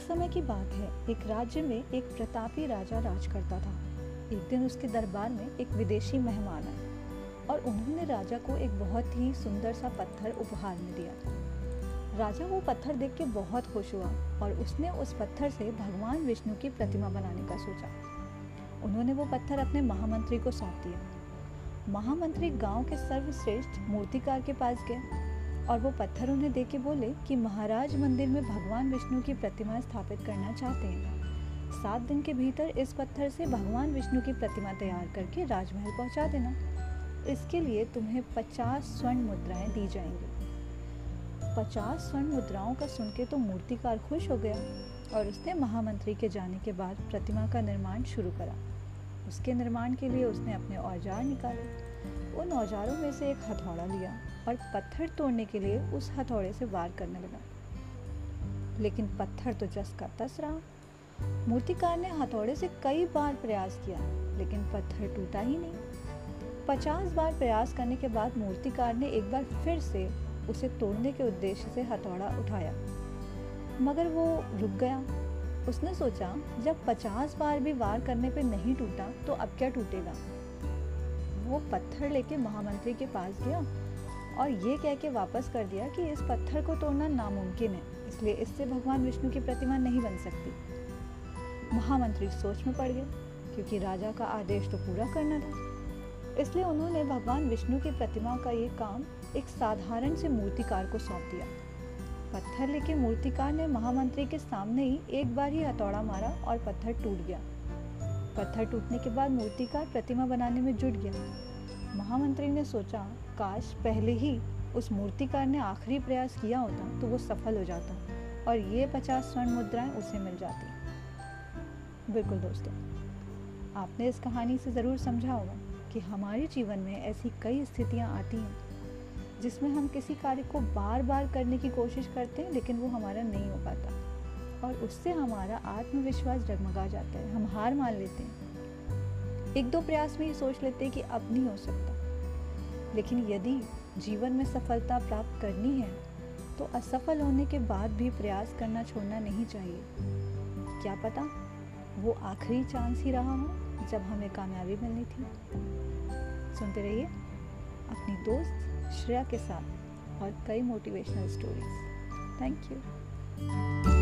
समय की बात है, एक राज्य में एक प्रतापी राजा राज करता था। एक दिन उसके दरबार में एक विदेशी मेहमान आए और उन्होंने राजा को एक बहुत ही सुंदर सा पत्थर उपहार में दिया राजा वो पत्थर देख के बहुत खुश हुआ और उसने उस पत्थर से भगवान विष्णु की प्रतिमा बनाने का सोचा। उन्होंने वो पत्थर अपने महामंत्री को सौंप दिया। महामंत्री गाँव के सर्वश्रेष्ठ मूर्तिकार के पास गए और वो पत्थर उन्हें दे के बोले कि महाराज मंदिर में भगवान विष्णु की प्रतिमा स्थापित करना चाहते हैं। सात दिन के भीतर इस पत्थर से भगवान विष्णु की प्रतिमा तैयार करके राजमहल पहुँचा देना। इसके लिए तुम्हें पचास स्वर्ण मुद्राएँ दी जाएँगी। पचास स्वर्ण मुद्राओं का सुन के तो मूर्तिकार खुश हो गया और उसने महामंत्री के जाने के बाद प्रतिमा का निर्माण शुरू करा। उसके निर्माण के लिए उसने अपने औज़ार निकाले। उन औजारों में से एक हथौड़ा लिया और पत्थर तोड़ने के लिए उस हथौड़े से वार करने लगा। लेकिन पत्थर तो जस का तस रहा। मूर्तिकार ने हथौड़े से कई बार प्रयास किया, लेकिन पत्थर टूटा ही नहीं। पचास बार प्रयास करने के बाद मूर्तिकार ने एक बार फिर से उसे तोड़ने के उद्देश्य से हथौड़ा उठाया। मगर वो रुक गया। उसने सोचा, जब पचास बार भी वार करने पर नहीं टूटा तो अब क्या टूटेगा? वो पत्थर लेके महामंत्री के पास गया और ये कह के वापस कर दिया कि इस पत्थर को तोड़ना नामुमकिन है, इसलिए इससे भगवान विष्णु की प्रतिमा नहीं बन सकती। महामंत्री सोच में पड़ गए, क्योंकि राजा का आदेश तो पूरा करना था। इसलिए उन्होंने भगवान विष्णु की प्रतिमा का ये काम एक साधारण से मूर्तिकार को सौंप दिया। पत्थर लेके मूर्तिकार ने महामंत्री के सामने ही एक बार ही हथौड़ा मारा और पत्थर टूट गया। पत्थर टूटने के बाद मूर्तिकार प्रतिमा बनाने में जुट गया। महामंत्री ने सोचा, काश पहले ही उस मूर्तिकार ने आखिरी प्रयास किया होता तो वो सफल हो जाता और ये पचास स्वर्ण मुद्राएँ उसे मिल जाती। बिल्कुल दोस्तों, आपने इस कहानी से ज़रूर समझा होगा कि हमारे जीवन में ऐसी कई स्थितियाँ आती हैं, जिसमें हम किसी कार्य को बार बार करने की कोशिश करते हैं, लेकिन वो हमारा नहीं हो पाता। और उससे हमारा आत्मविश्वास जगमगा जाता है। हम हार मान लेते हैं। एक दो प्रयास में ये सोच लेते हैं कि अब नहीं हो सकता। लेकिन यदि जीवन में सफलता प्राप्त करनी है तो असफल होने के बाद भी प्रयास करना छोड़ना नहीं चाहिए। क्या पता? वो आखिरी चांस ही रहा हो, जब हमें कामयाबी मिलनी थी। सुनते रहिए अपनी दोस्त श्रेया के साथ और कई मोटिवेशनल स्टोरीज थैंक यू